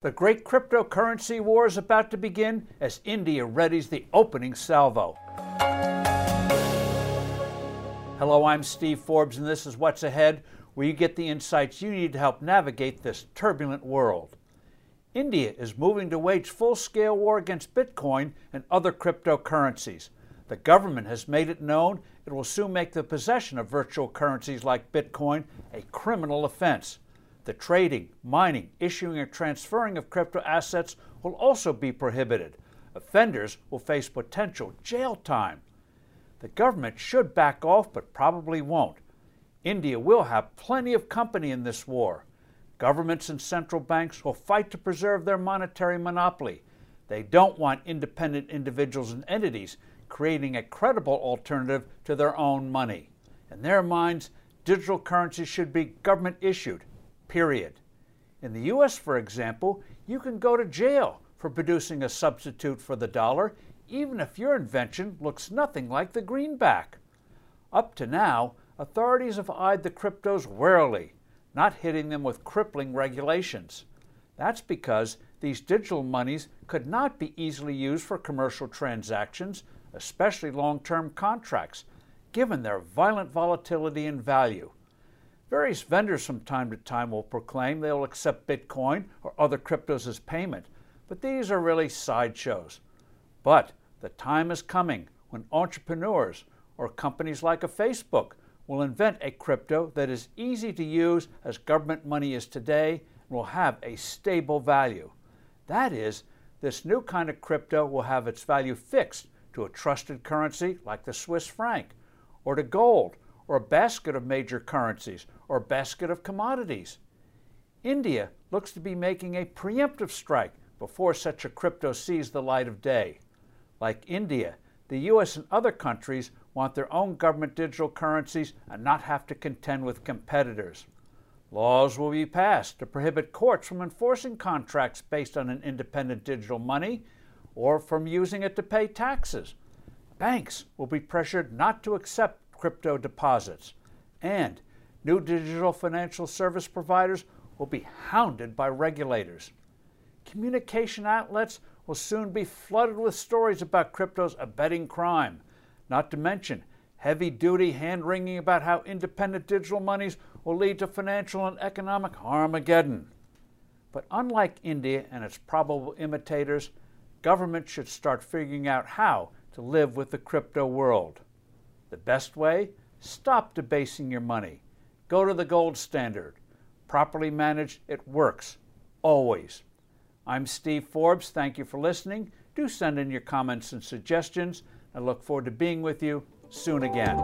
The great cryptocurrency war is about to begin as India readies the opening salvo. Hello, I'm Steve Forbes, and this is What's Ahead, where you get the insights you need to help navigate this turbulent world. India is moving to wage full scale war against Bitcoin and other cryptocurrencies. The government has made it known it will soon make the possession of virtual currencies like Bitcoin a criminal offense. The trading, mining, issuing, or transferring of crypto assets will also be prohibited. Offenders will face potential jail time. The government should back off, but probably won't. India will have plenty of company in this war. Governments and central banks will fight to preserve their monetary monopoly. They don't want independent individuals and entities creating a credible alternative to their own money. In their minds, digital currency should be government issued period. In the US, for example, you can go to jail for producing a substitute for the dollar, even if your invention looks nothing like the greenback. Up to now, authorities have eyed the cryptos warily, not hitting them with crippling regulations. That's because these digital monies could not be easily used for commercial transactions, especially long term contracts, given their violent volatility in value. Various vendors from time to time will proclaim they will accept Bitcoin or other cryptos as payment, but these are really sideshows. But the time is coming when entrepreneurs or companies like a Facebook will invent a crypto that is easy to use as government money is today and will have a stable value. That is, this new kind of crypto will have its value fixed to a trusted currency like the Swiss franc, or to gold, or a basket of major currencies, or a basket of commodities. India looks to be making a preemptive strike before such a crypto sees the light of day. Like India, the US and other countries want their own government digital currencies and not have to contend with competitors. Laws will be passed to prohibit courts from enforcing contracts based on an independent digital money or from using it to pay taxes. Banks will be pressured not to accept crypto deposits. And new digital financial service providers will be hounded by regulators. Communication outlets will soon be flooded with stories about cryptos abetting crime, not to mention heavy duty hand wringing about how independent digital monies will lead to financial and economic Armageddon. But unlike India and its probable imitators, government should start figuring out how to live with the crypto world. The best way? Stop debasing your money. Go to the gold standard. Properly managed, it works. Always. I'm Steve Forbes. Thank you for listening. Do send in your comments and suggestions. I look forward to being with you soon again.